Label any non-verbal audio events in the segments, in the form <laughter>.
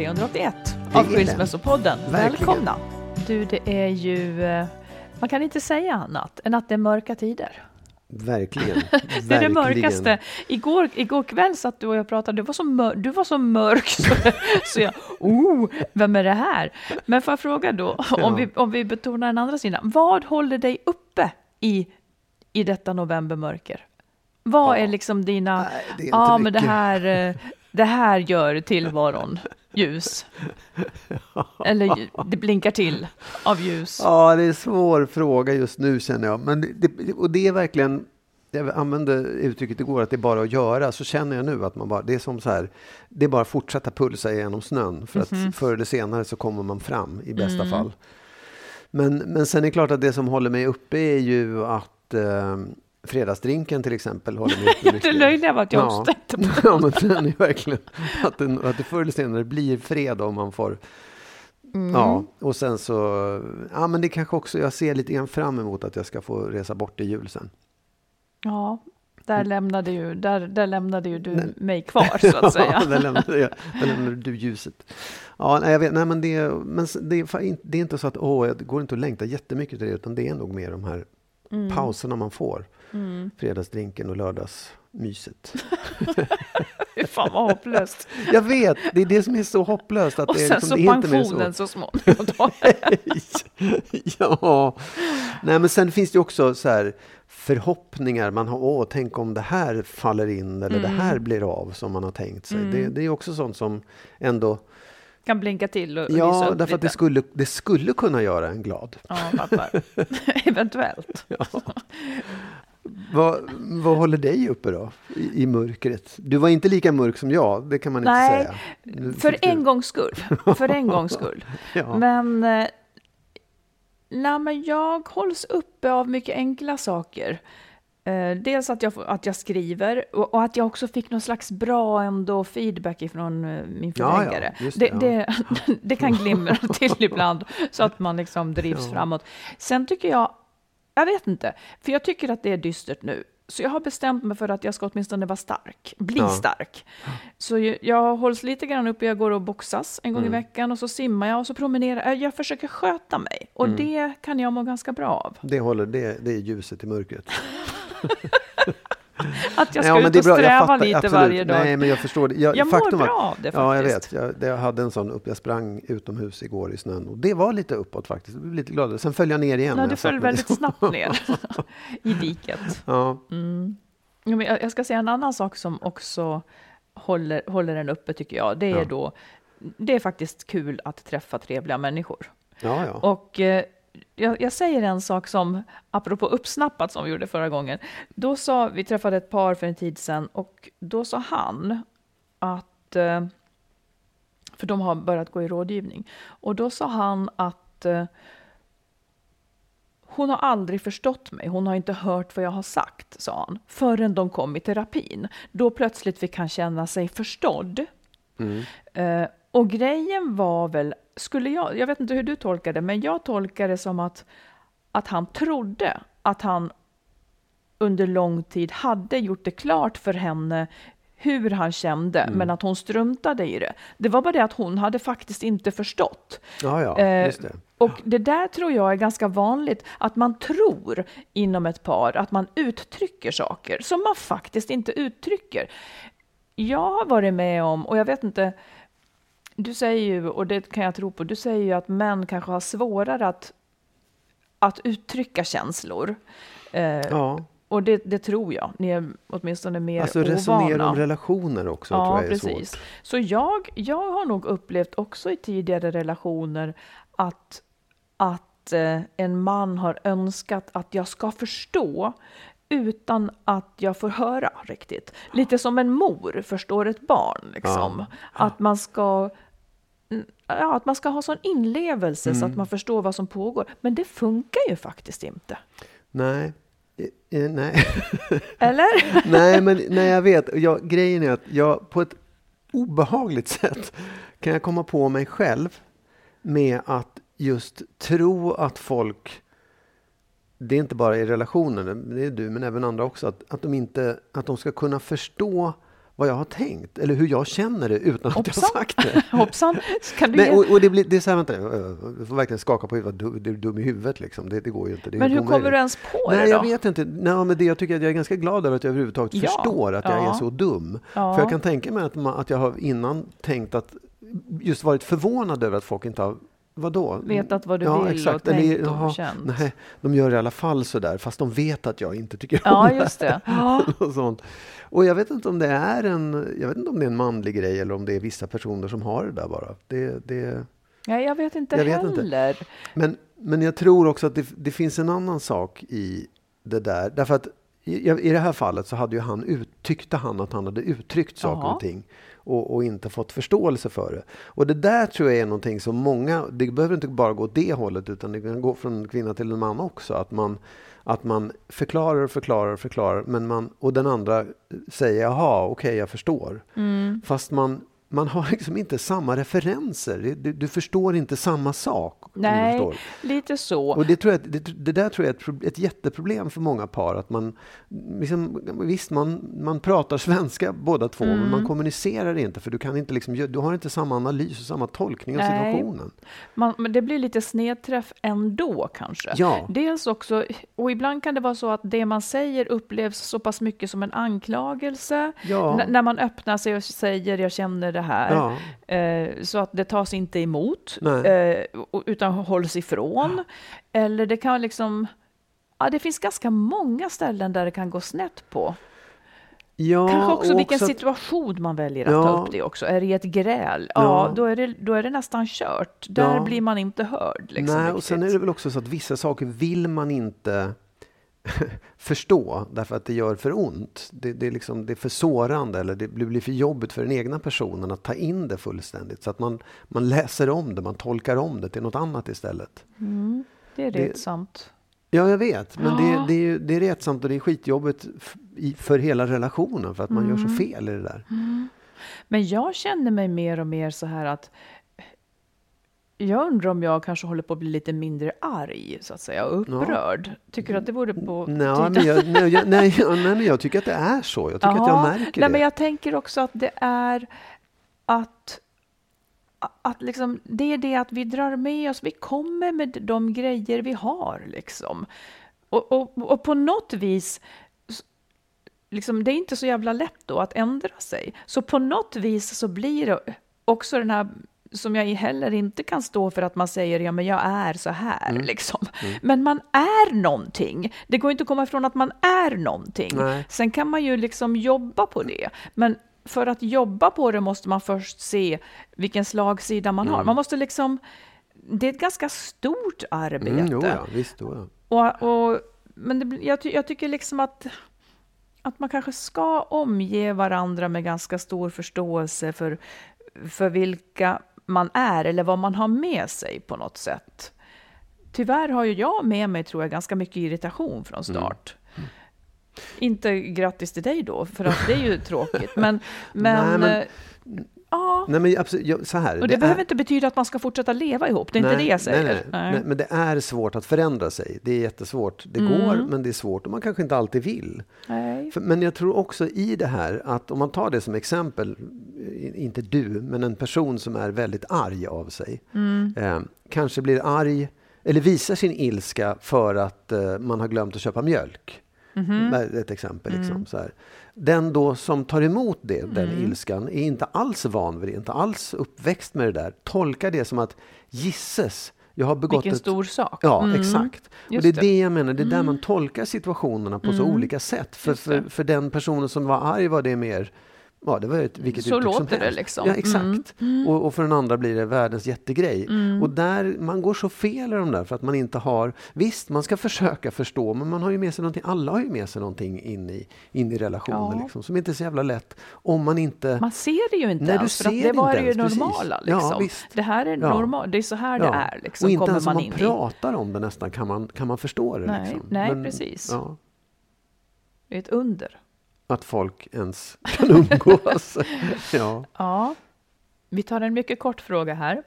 381 Det av. Skilsmässopodden. Välkomna! Du, det är ju... eh, Man kan inte säga annat än att det är mörka tider. Verkligen. <laughs> Det är det mörkaste. Igår, igår kväll satt du och jag pratade, du var så, mör, du var så mörk <laughs> så, så jag, oh, vem är det här? Men får jag fråga då, om, vi, om vi betonar den andra sidan, vad håller dig uppe i, i detta novembermörker? Vad är liksom dina, Nej, det är inte ja men det här, eh, det här gör tillvaron <laughs> ljus. Eller det blinkar till av ljus. Ja, det är en svår fråga just nu känner jag. Men det, och det är verkligen, jag använde uttrycket igår att det är bara att göra. Så känner jag nu att man bara, det är som så här, det är bara att fortsätta pulsa genom snön. För att förr eller senare så kommer man fram i bästa Mm. fall. Men, men sen är det klart att det som håller mig uppe är ju att eh, fredagsdrinken till exempel håller mig uppe <laughs> Det löjliga var att jag Ja. tänkte på <laughs> Ja, men den är verkligen att, den, att det förr eller senare blir fredag om man får Mm. Ja, och sen så, ja men det kanske också, jag ser lite grann fram emot att jag ska få resa bort i jul sen. Ja, där lämnade ju, där, där lämnade ju du Nej. mig kvar så att <laughs> säga. Ja, där lämnade, jag, där lämnade du ljuset. Ja, nej, jag vet, nej men det, men det, är, fa- inte- det är inte så att, åh, det går inte att längta jättemycket till det, utan det är nog mer de här Mm. pauserna man får. Fredagsdrinken och lördagsmyset. <laughs> Fy fan vad hopplöst. <laughs> Jag vet, det är det som är så hopplöst. Att Och det sen liksom, så det pensionen så småningom. då. <laughs> ja, nej men sen finns det också så här förhoppningar. Man har, åh, tänk om det här faller in eller det här blir av som man har tänkt sig. Det, det är också sånt som ändå, Kan blinka till och, och ja, därför att lite. det skulle, det skulle kunna göra en glad. Ja, fattar. Eventuellt. Vad, vad håller dig uppe då, i, i mörkret? Du var inte lika mörk som jag, det kan man inte Nej, säga. Nu För du- en gångs skull. För en gångs skull. <laughs> Ja. Men, eh, nej, men jag hålls uppe av mycket enkla saker. Eh, dels att jag, att jag skriver och, och att jag också fick någon slags bra ändå feedback ifrån eh, min Ja, ja, förläggare. just det, det, det, <laughs> det kan <laughs> glimra till ibland så att man liksom drivs Ja. framåt. Sen tycker jag, jag vet inte, för jag tycker att det är dystert nu. Så jag har bestämt mig för att jag ska åtminstone vara stark, bli Ja. stark. Så jag, hålls lite grann uppe, jag går och boxas en gång Mm. i veckan och så simmar jag och så promenerar jag. Jag försöker sköta mig och Mm. det kan jag må ganska bra av. Det, håller, det, det är ljuset i mörkret. <laughs> <laughs> <laughs> Att jag ska Ja, ut och sträva fattar, lite absolut. varje dag. Nej, men jag förstår det. Jag, jag mår bra av det Ja, jag faktiskt. vet. Jag, jag hade en sån upp. Jag sprang utomhus igår i snön och det var lite uppåt faktiskt. Jag blev lite gladare. Sen föll jag ner igen. Ja, du föll väldigt snabbt ner <laughs> i diket. Ja, Ja, men jag ska säga en annan sak som också håller, håller en uppe tycker jag. Det är Ja. då, det är faktiskt kul att träffa trevliga människor. ja, ja. Och eh, jag, jag säger en sak som, apropå uppsnappat som vi gjorde förra gången. Då sa, vi träffade ett par för en tid sedan och då sa han att, eh, för de har börjat gå i rådgivning, och då sa han att eh, hon har aldrig förstått mig, hon har inte hört vad jag har sagt, sa han, förrän de kom i terapin. Då plötsligt fick han känna sig förstådd. Eh, och grejen var väl, skulle jag, jag vet inte hur du tolkar det, men jag tolkar det som att, att han trodde att han under lång tid hade gjort det klart för henne hur han kände, Mm. men att hon struntade i det. Det var bara det att hon hade faktiskt inte förstått. Ja, ja, Eh, det. Och det där tror jag är ganska vanligt, att man tror inom ett par att man uttrycker saker som man faktiskt inte uttrycker. Jag har varit med om, och jag vet inte, du säger ju, och det kan jag tro på, du säger ju att män kanske har svårare att, att uttrycka känslor. Eh, Ja, Och det, det tror jag, ni är åtminstone mer alltså ovana. resonera om relationer också tror jag är precis. svårt. Så jag, jag har nog upplevt också i tidigare relationer att, att eh, en man har önskat att jag ska förstå utan att jag får höra riktigt. Lite som en mor förstår ett barn. Liksom. Att man ska Ja, att man ska ha sån inlevelse så att man förstår vad som pågår. Men det funkar ju faktiskt inte. Nej, nej. <laughs> Eller? nej, men nej, jag vet. Jag, grejen är att jag på ett obehagligt sätt kan jag komma på mig själv med att just tro att folk, det är inte bara i relationer, det är du men även andra också, att, att, de, inte, att de ska kunna förstå vad jag har tänkt eller hur jag känner det utan att jag Hoppsan. har sagt det. <laughs> Hoppsan, kan du Nej, och, och det, blir, det är så här, vänta, jag får verkligen skaka på huvudet, du, du är dum i huvudet liksom. Det, det går ju inte. Men hur helt kommer omöjligt. du ens på Nej, det då? jag vet inte. Nej, men det, jag tycker att jag är ganska glad över att jag överhuvudtaget Ja, förstår att jag ja. är så dum. Ja. För jag kan tänka mig att, man, att jag har innan tänkt att just varit förvånad över att folk inte har Vadå? Vetat vad du ja, vill exakt. och Eller, tänkt och känt. Nej, de gör i alla fall sådär, fast de vet att jag inte tycker om Ja, det. just det. <laughs> Ja. och, sånt. och jag vet inte om det är en, jag vet inte om det är en manlig grej eller om det är vissa personer som har det där bara. Det, det, Nej, jag vet inte Jag vet inte. heller. men, men jag tror också att det, det finns en annan sak i det där. Därför att i, i det här fallet så hade ju han ut, tyckte han att han hade uttryckt saker Jaha. och ting och, och inte fått förståelse för det. Och det där tror jag är någonting som många, det behöver inte bara gå åt det hållet utan det kan gå från kvinna till en man också. Att man, att man förklarar och förklarar och förklarar men man, och den andra säger jaha, okej jag förstår. Mm. Fast man, man har liksom inte samma referenser. Du, du, förstår inte samma sak. Nej, lite så. Och det, tror jag, det, det där tror jag är ett, ett jätteproblem för många par. Att man, liksom, visst, man, man pratar svenska båda två, men Mm. man kommunicerar inte för du, kan inte liksom, du har inte samma analys och samma tolkning av Nej. situationen. Man, men det blir lite snedträff ändå kanske. Ja. Dels också, och ibland kan det vara så att det man säger upplevs så pass mycket som en anklagelse. Ja. N- när man öppnar sig och säger jag känner det här. Ja. Eh, så att det tas inte emot, eh, utan hålls ifrån. Eller det kan liksom, ja det finns ganska många ställen där det kan gå snett på. Ja, Kanske också vilken att- situation man väljer att Ja. ta upp det också. Är det ett gräl? Ja, Ja. Då, är det, då är det nästan kört. Där Ja. blir man inte hörd. Liksom, Nej, och sen är det väl också så att vissa saker vill man inte <laughs> förstå därför att det gör för ont. Det, det, är, liksom, det är för sårande eller det blir för jobbigt för den egna personen att ta in det fullständigt. Så att man, man läser om det, man tolkar om det till något annat istället. Det är retsamt. Ja, jag vet. Men Ja. det, det, är, det är retsamt och det är skitjobbigt för hela relationen för att man gör så fel i det där. Men jag känner mig mer och mer så här att jag undrar om jag kanske håller på att bli lite mindre arg, så att säga, och upprörd. Tycker du att det vore på Nej, men jag, nej, jag, nej, nej, men jag tycker att det är så. Jag tycker att jag Ja, märker nej, det. Men jag tänker också att det är att, att liksom, det är det att vi drar med oss, vi kommer med de grejer vi har. Liksom. Och, och, och på något vis, liksom, det är inte så jävla lätt då att ändra sig. Så på något vis så blir det också den här som jag heller inte kan stå för att man säger ja men jag är så här Mm. liksom. Men man är någonting. Det går inte att komma ifrån att man är någonting. Nej. Sen kan man ju liksom jobba på det. Men för att jobba på det måste man först se vilken slagsida man Mm. har. Man måste liksom det är ett ganska stort arbete. Mm, jo, ja, visst, jo, ja. Och, och, men det, jag, jag tycker liksom att, att man kanske ska omge varandra med ganska stor förståelse för, för vilka man är eller vad man har med sig på något sätt. Tyvärr har ju jag med mig, tror jag, ganska mycket irritation från start. Inte grattis till dig då, för att det är ju <laughs> tråkigt. Men, men, Nej, men- eh, ja, Nej, men absolut, ja, så här. och det, är- behöver inte betyda att man ska fortsätta leva ihop. Det är inte det jag säger. Nej, nej, nej. Men det är svårt att förändra sig. Det är jättesvårt. Det går, men det är svårt och man kanske inte alltid vill. Nej. För, men jag tror också i det här att om man tar det som exempel, inte du, men en person som är väldigt arg av sig. Eh, kanske blir arg, eller visar sin ilska för att eh, man har glömt att köpa mjölk. Det är Ett exempel. Liksom, så här. Den då som tar emot det, den ilskan är inte alls van vid det, inte alls uppväxt med det där. Tolkar det som att gisses, jag har begått Vilken ett stor sak. Ja, Mm. exakt. Och Just det är det. jag menar, det är där man tolkar situationerna på så olika sätt. För, för, för den personen som var arg var det mer, ja det var ett, vilket Så som låter det helst. liksom. Ja, exakt. Och, och för den andra blir det världens jättegrej. Och där, man går så fel i de där för att man inte har, visst man ska försöka förstå, men man har ju med sig någonting, alla har ju med sig någonting in i, in i relationer Ja. liksom, som inte är så jävla lätt om man inte Man ser det ju inte Nej, ens, för det det var inte ju ens, precis. normala. Ja, Liksom. visst. det här är Ja. normalt, det är så här det är. Liksom, och inte kommer ens om man man in i. pratar om det nästan kan man, kan man förstå det. Nej, liksom. nej, precis. Ja, Det är ett under. Att folk ens kan <laughs> umgås. <laughs> ja. Ja. Vi tar en mycket kort fråga här.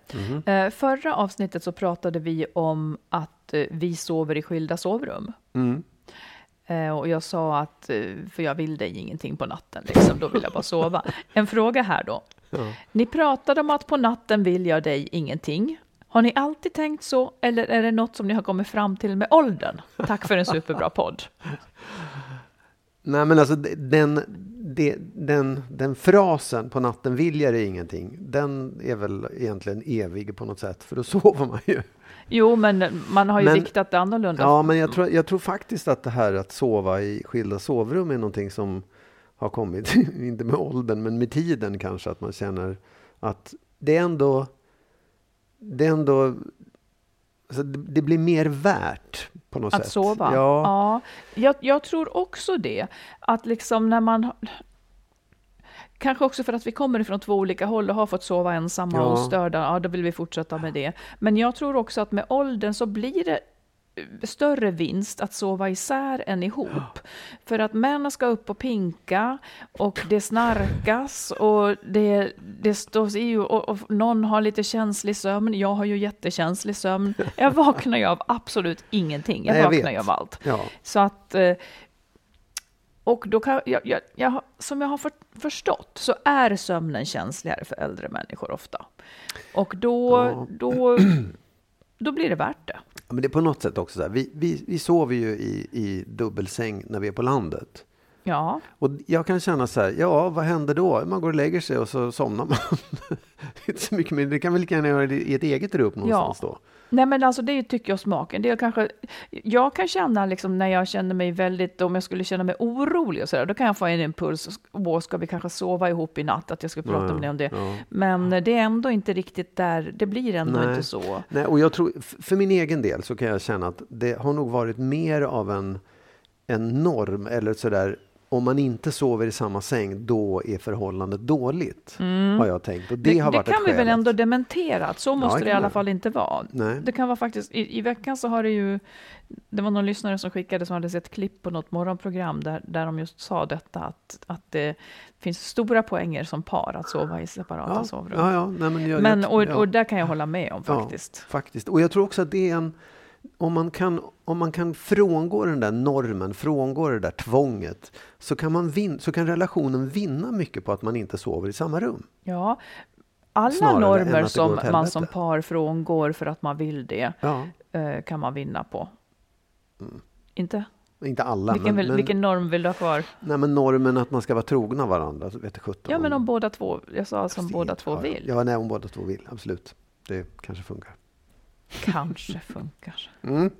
Eh, förra avsnittet så pratade vi om att eh, vi sover i skilda sovrum. Mm. Eh, och jag sa att, för jag vill dig ingenting på natten, liksom, då vill jag bara sova. <laughs> En fråga här då. Ni pratade om att på natten vill jag dig ingenting. Har ni alltid tänkt så, eller är det något som ni har kommit fram till med åldern? Tack för en superbra podd. Nej men alltså den, det, den, den frasen på natten vill jag dig ingenting. Den är väl egentligen evig på något sätt. För då <laughs> sover man ju. Jo, men man har ju Men- viktat det annorlunda. Ja men jag tror, jag tror faktiskt att det här att sova i skilda sovrum är någonting som har kommit, <laughs> inte med åldern men med tiden kanske. Att man känner att det är ändå, det är ändå, alltså det, det blir mer värt på något Att sätt. sova? Ja. ja jag, jag tror också det. Att liksom när man... Kanske också för att vi kommer ifrån två olika håll och har fått sova ensamma Ja. och störda. Ja, då vill vi fortsätta med det. Men jag tror också att med åldern så blir det större vinst att sova isär än ihop. För att män ska upp och pinka och det snarkas och det, det stås i och, och någon har lite känslig sömn. Jag har ju jättekänslig sömn. Jag <laughs> vaknar ju av absolut ingenting. Jag Nej, jag vaknar ju av allt. Ja. Så att... eh, Och då kan, jag, jag, jag, som jag har för, förstått så är sömnen känsligare för äldre människor ofta. Och då, Ja. då, <clears throat> då blir det värt det. Ja, men det är på något sätt också så här. Vi, vi, vi sover ju i, i dubbelsäng när vi är på landet. Ja, Och jag kan känna så här, ja vad händer då? Man går och lägger sig och så somnar man. <laughs> inte så mycket mer. Det kan väl lika gärna göra i ett eget rum någonstans då. Nej men alltså det är ju tycke och smak. En del kanske, jag kan känna liksom när jag känner mig väldigt, om jag skulle känna mig orolig och sådär, då kan jag få en impuls, åh ska vi kanske sova ihop i natt, att jag ska prata Ja, med dig om det. ja. Men det är ändå inte riktigt där, det blir ändå Nej. inte så. Nej, och jag tror, för min egen del så kan jag känna att det har nog varit mer av en, en norm eller sådär om man inte sover i samma säng, då är förhållandet dåligt. Har jag tänkt. Och det, Det, har det varit kan ett vi väl ändå dementera, att så måste det det i kan alla fall inte vara. Nej. Det kan vara faktiskt, i, i veckan så har det ju, det var någon lyssnare som skickade som hade sett klipp på något morgonprogram där, där de just sa detta, att, att det finns stora poänger som par att sova i separata Ja, sovrum. ja, ja, nej, men jag, Men, och, ja. och där kan jag hålla med om faktiskt. Ja, faktiskt. Och jag tror också att det är en... Om man, kan, om man kan frångå den där normen, frångå det där tvånget, så kan, man vin, så kan relationen vinna mycket på att man inte sover i samma rum. Ja. Alla Snarare normer som man som par frångår för att man vill det, Ja, eh, kan man vinna på. Inte? inte alla, Vilken, men, men, vilken norm vill du ha kvar? nej, men normen att man ska vara trogna varandra. Vet jag, 17, Ja, men om båda två, jag sa som båda två vill. Ja, nej, om båda två vill, absolut. Det kanske funkar. Kanske funkar. Mm.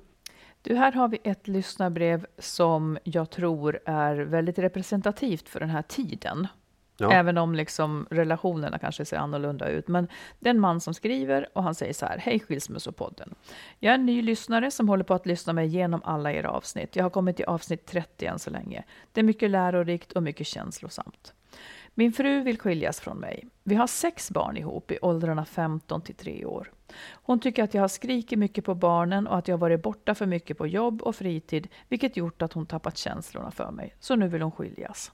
Du, här har vi ett lyssnarbrev som jag tror är väldigt representativt för den här tiden. Ja. Även om liksom relationerna kanske ser annorlunda ut. Men det är en man som skriver och han säger så här. Hej Skilsmässopodden. Jag är en ny lyssnare som håller på att lyssna mig igenom alla era avsnitt. Jag har kommit till avsnitt 30 än så länge. Det är mycket lärorikt och mycket känslosamt. Min fru vill skiljas från mig. Vi har sex barn ihop i åldrarna 15 till 3 år. Hon tycker att jag har skrikit mycket på barnen och att jag varit borta för mycket på jobb och fritid, vilket gjort att hon tappat känslorna för mig. Så nu vill hon skiljas.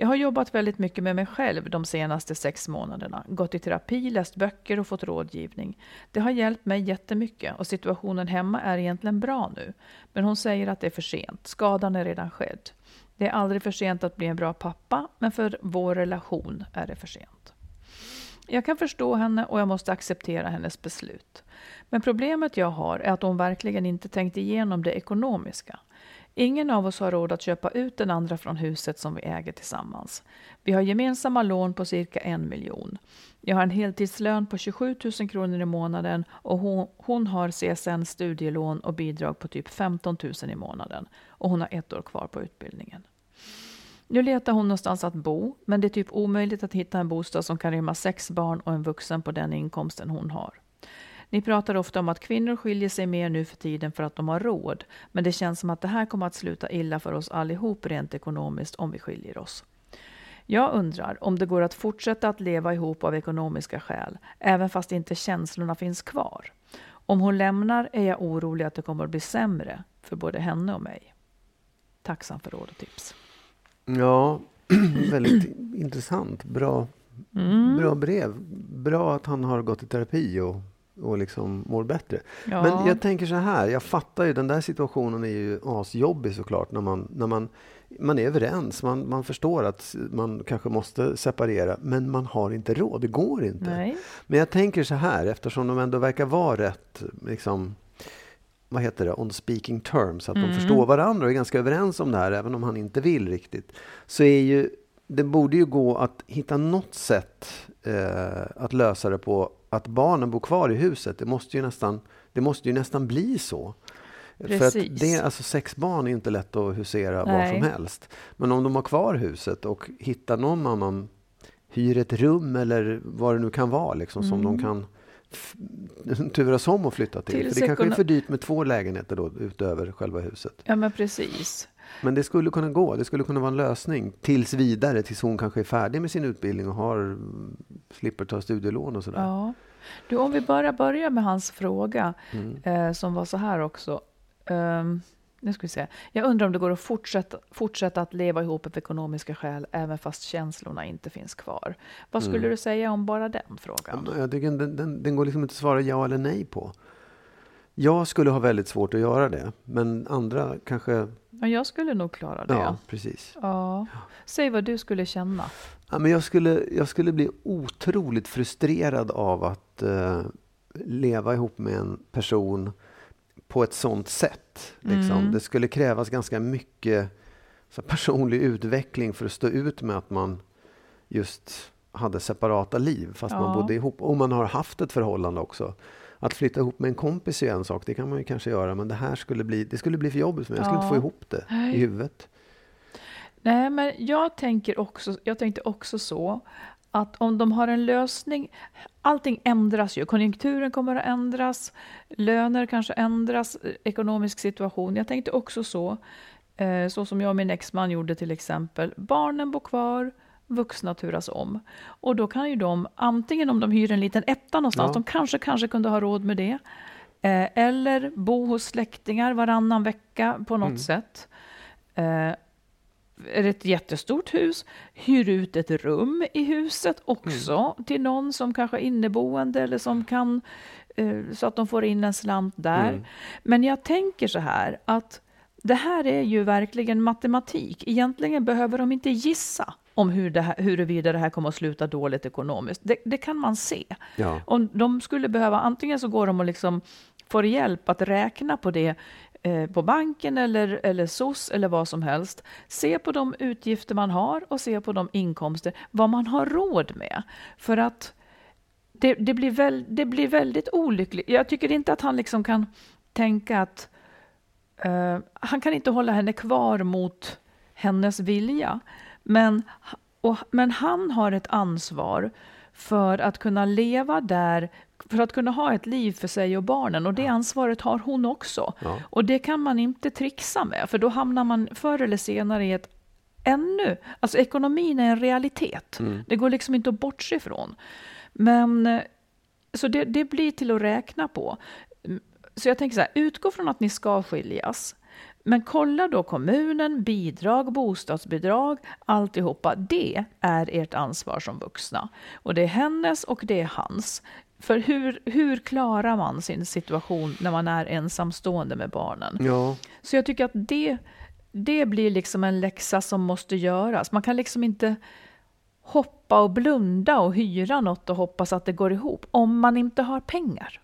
Jag har jobbat väldigt mycket med mig själv de senaste sex månaderna, gått i terapi, läst böcker och fått rådgivning. Det har hjälpt mig jättemycket och situationen hemma är egentligen bra nu. Men hon säger att det är för sent, skadan är redan skedd. Det är aldrig för sent att bli en bra pappa, men för vår relation är det för sent. Jag kan förstå henne och jag måste acceptera hennes beslut. Men problemet jag har är att hon verkligen inte tänkt igenom det ekonomiska. Ingen av oss har råd att köpa ut den andra från huset som vi äger tillsammans. Vi har gemensamma lån på cirka en miljon. Jag har en heltidslön på 27 000 kronor i månaden och hon, hon har CSN studielån och bidrag på typ 15 000 i månaden. Och hon har ett år kvar på utbildningen. Nu letar hon någonstans att bo, men det är typ omöjligt att hitta en bostad som kan rymma sex barn och en vuxen på den inkomsten hon har. Ni pratar ofta om att kvinnor skiljer sig mer nu för tiden för att de har råd, men det känns som att det här kommer att sluta illa för oss allihop rent ekonomiskt om vi skiljer oss. Jag undrar om det går att fortsätta att leva ihop av ekonomiska skäl, även fast inte känslorna finns kvar. Om hon lämnar är jag orolig att det kommer att bli sämre för både henne och mig. Tacksam för råd och tips. Ja, <clears throat> väldigt intressant. Bra, Mm. bra brev. Bra att han har gått i terapi och, och liksom mår bättre. Ja. Men jag tänker så här, jag fattar ju, den där situationen är ju asjobbig såklart när man, när man, man är överens, man, man förstår att man kanske måste separera, men man har inte råd, det går inte. Nej. Men jag tänker så här, eftersom de ändå verkar vara rätt, liksom, vad heter det, on speaking terms, att Mm. de förstår varandra och är ganska överens om det här, även om han inte vill riktigt. Så är ju, det borde ju gå att hitta något sätt eh, att lösa det på, att barnen bor kvar i huset. Det måste ju nästan, det måste ju nästan bli så. För att Precis. det, alltså sex barn är inte lätt att husera var Nej. som helst. Men om de har kvar huset och hittar någon annan, hyr ett rum eller vad det nu kan vara, liksom, som de kan f- turas om och flytta till. Tills för det kanske är för dyrt med två lägenheter då, utöver själva huset. Ja, men precis. Men det skulle kunna gå. Det skulle kunna vara en lösning tills vidare, tills hon kanske är färdig med sin utbildning och har, slipper ta studielån och sådär. Ja. Du, om vi bara börjar med hans fråga, Mm. eh, som var så här också. Um, nu ska vi se. Jag undrar om det går att fortsätta, fortsätta att leva ihop av ekonomiska skäl, även fast känslorna inte finns kvar. Vad skulle Mm. du säga om bara den frågan? Jag tycker den, den, den går liksom inte att svara ja eller nej på. Jag skulle ha väldigt svårt att göra det, men andra kanske... Ja, jag skulle nog klara det. Ja, precis. Ja. Säg vad du skulle känna. Ja, men jag, skulle, jag skulle bli otroligt frustrerad av att eh, leva ihop med en person på ett sånt sätt. Liksom. Mm. Det skulle krävas ganska mycket så personlig utveckling för att stå ut med att man just hade separata liv fast man Ja. bodde ihop. Och man har haft ett förhållande också. Att flytta ihop med en kompis är ju en sak, det kan man ju kanske göra. Men det här skulle bli, det skulle bli för jobbigt för mig. Jag skulle Ja. inte få ihop det i huvudet. Nej, men jag tänker också, jag tänkte också så att om de har en lösning, allting ändras ju, konjunkturen kommer att ändras, löner kanske ändras, eh, ekonomisk situation. Jag tänkte också så, eh, så som jag och min exman gjorde till exempel. Barnen bor kvar, vuxna turas om. Och då kan ju de, antingen om de hyr en liten etta någonstans, Ja. de kanske, kanske kunde ha råd med det, eh, eller bo hos släktingar varannan vecka på något sätt. Är ett jättestort hus, hyr ut ett rum i huset också till någon som kanske är inneboende eller som kan, eh, så att de får in en slant där. Men jag tänker så här att det här är ju verkligen matematik. Egentligen behöver de inte gissa om hur det här, huruvida det här kommer att sluta dåligt ekonomiskt. Det, det kan man se. Ja. Om de skulle behöva, antingen så går de och liksom får hjälp att räkna på det Eh, på banken eller, eller SOS eller vad som helst. Se på de utgifter man har och se på de inkomster, vad man har råd med. För att det, det, blir, väl, det blir väldigt olyckligt. Jag tycker inte att han liksom kan tänka att uh, han kan inte hålla henne kvar mot hennes vilja. Men Och, men han har ett ansvar för att kunna leva där, för att kunna ha ett liv för sig och barnen. Och det ansvaret har hon också. Ja. Och det kan man inte trixa med, för då hamnar man förr eller senare i ett ännu... Alltså ekonomin är en realitet. Det går liksom inte att bortse ifrån. Men så det, det blir till att räkna på. Mm, Så jag tänker så här, utgå från att ni ska skiljas. Men kolla då kommunen, bidrag, bostadsbidrag, alltihopa. Det är ert ansvar som vuxna. Och det är hennes och det är hans. För hur, hur klarar man sin situation när man är ensamstående med barnen? Ja, Så jag tycker att det, det blir liksom en läxa som måste göras. Man kan liksom inte hoppa och blunda och hyra något och hoppas att det går ihop om man inte har pengar.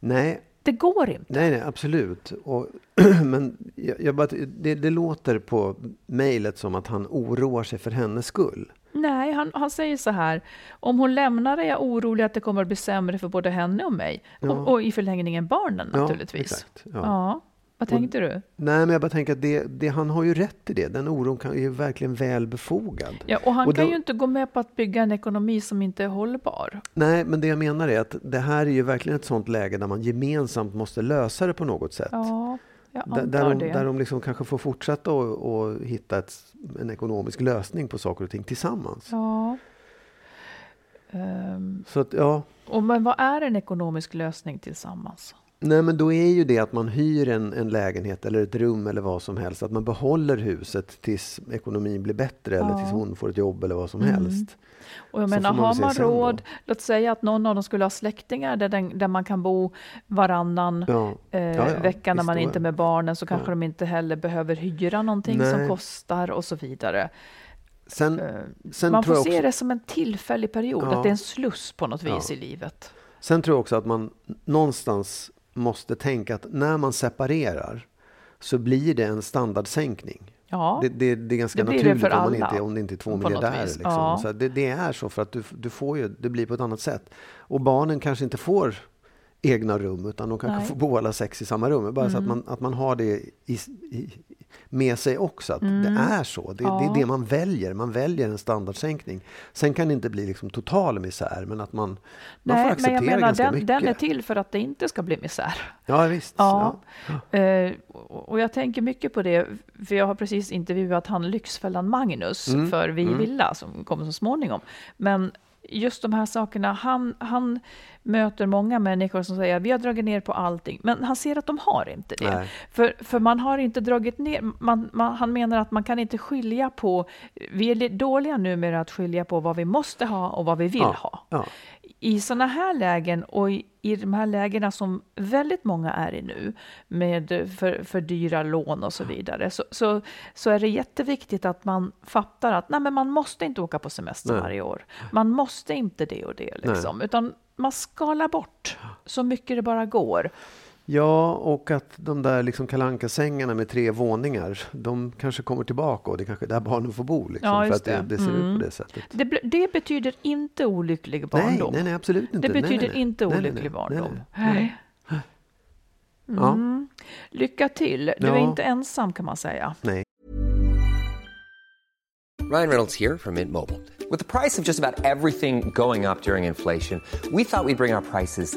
nej, Det går inte. nej, nej absolut. Och, <clears throat> men jag, jag bara, det, det låter på mejlet som att han oroar sig för hennes skull. Nej, han, han säger så här. Om hon lämnar är jag orolig att det kommer att bli sämre för både henne och mig. Ja. Och, och i förlängningen barnen Ja, naturligtvis. exakt, ja. ja. Vad tänkte du? Nej, men jag bara tänker att det, det, han har ju rätt i det. Den oron kan, är ju verkligen väl befogad. Ja, och han Och kan då- ju inte gå med på att bygga en ekonomi som inte är hållbar. Nej, men det jag menar är att det här är ju verkligen ett sånt läge där man gemensamt måste lösa det på något sätt. Ja, Där, de, där de liksom kanske får fortsätta och, och hitta ett, en ekonomisk lösning på saker och ting tillsammans. Ja. Ehm, Så att, ja, och men vad är en ekonomisk lösning tillsammans? nej men då är ju det att man hyr en, en lägenhet eller ett rum eller vad som helst. Att man behåller huset tills ekonomin blir bättre eller Ja. Mm. tills hon får ett jobb eller vad som helst. Och jag Så menar, man har man råd, låt säga att någon av dem skulle ha släktingar där, den, där man kan bo varannan Ja. eh, Ja, ja, vecka när man inte är- med barnen så kanske de inte heller behöver hyra någonting som Nej. kostar och så vidare. Sen, Eh, sen, man får se också, det som en tillfällig period, att det är en sluss på något vis i livet. sen tror jag också att man någonstans måste tänka att när man separerar så blir det en standardsänkning. Ja, Det, det, det är ganska Det naturligt om, man inte, om det inte är två miljardärer. Liksom. Ja. Så det, det är så för att du, du får ju, det blir på ett annat sätt. Och barnen kanske inte får egna rum utan de kanske Nej. Mm. får bo alla sex i samma rum. Bara så att man, att man har det i, i, med sig också. Att det är så. Det, det Mm. Ja. är det man väljer. Man väljer en standardsänkning. Sen kan det inte bli liksom total misär men att man, man får Nej, men acceptera jag menar den, mycket. den är till för att det inte ska bli misär. Ja visst. Ja. Eh, och och jag tänker mycket på det, för jag har precis intervjuat han Lyxfällan Magnus Mm, för Vi Villa som kommer så småningom. Men just de här sakerna, han, han möter många människor som säger vi har dragit ner på allting, men han ser att de har inte det. Nej. För, för man har inte dragit ner, man, man, han menar att man kan inte skilja på, vi är li- dåliga numera att skilja på vad vi måste ha och vad vi vill Ja, ha ja. I sådana här lägen och i, i de här lägena som väldigt många är i nu med för, för dyra lån och så vidare så, så, så är det jätteviktigt att man fattar att nej, men man måste inte åka på semester Nej. varje år. Man måste inte det och det liksom, utan man skalar bort så mycket det bara går. Ja, och att de där liksom kalankasängarna med tre våningar, de kanske kommer tillbaka och det är kanske är där barnen får bo. Liksom, Ja, för att det, det. det ser Mm. ut på det sättet. Det, det betyder inte olycklig barndom. nej, nej, absolut inte. Det betyder nej, nej. inte Nej, nej, olycklig nej. barndom. Nej, nej. Nej. Ja. Mm. Lycka till. Du Ja. är inte ensam kan man säga. Nej. Ryan Reynolds here from Mint Mobile. With the price of just about everything going up during inflation, we thought we'd bring our prices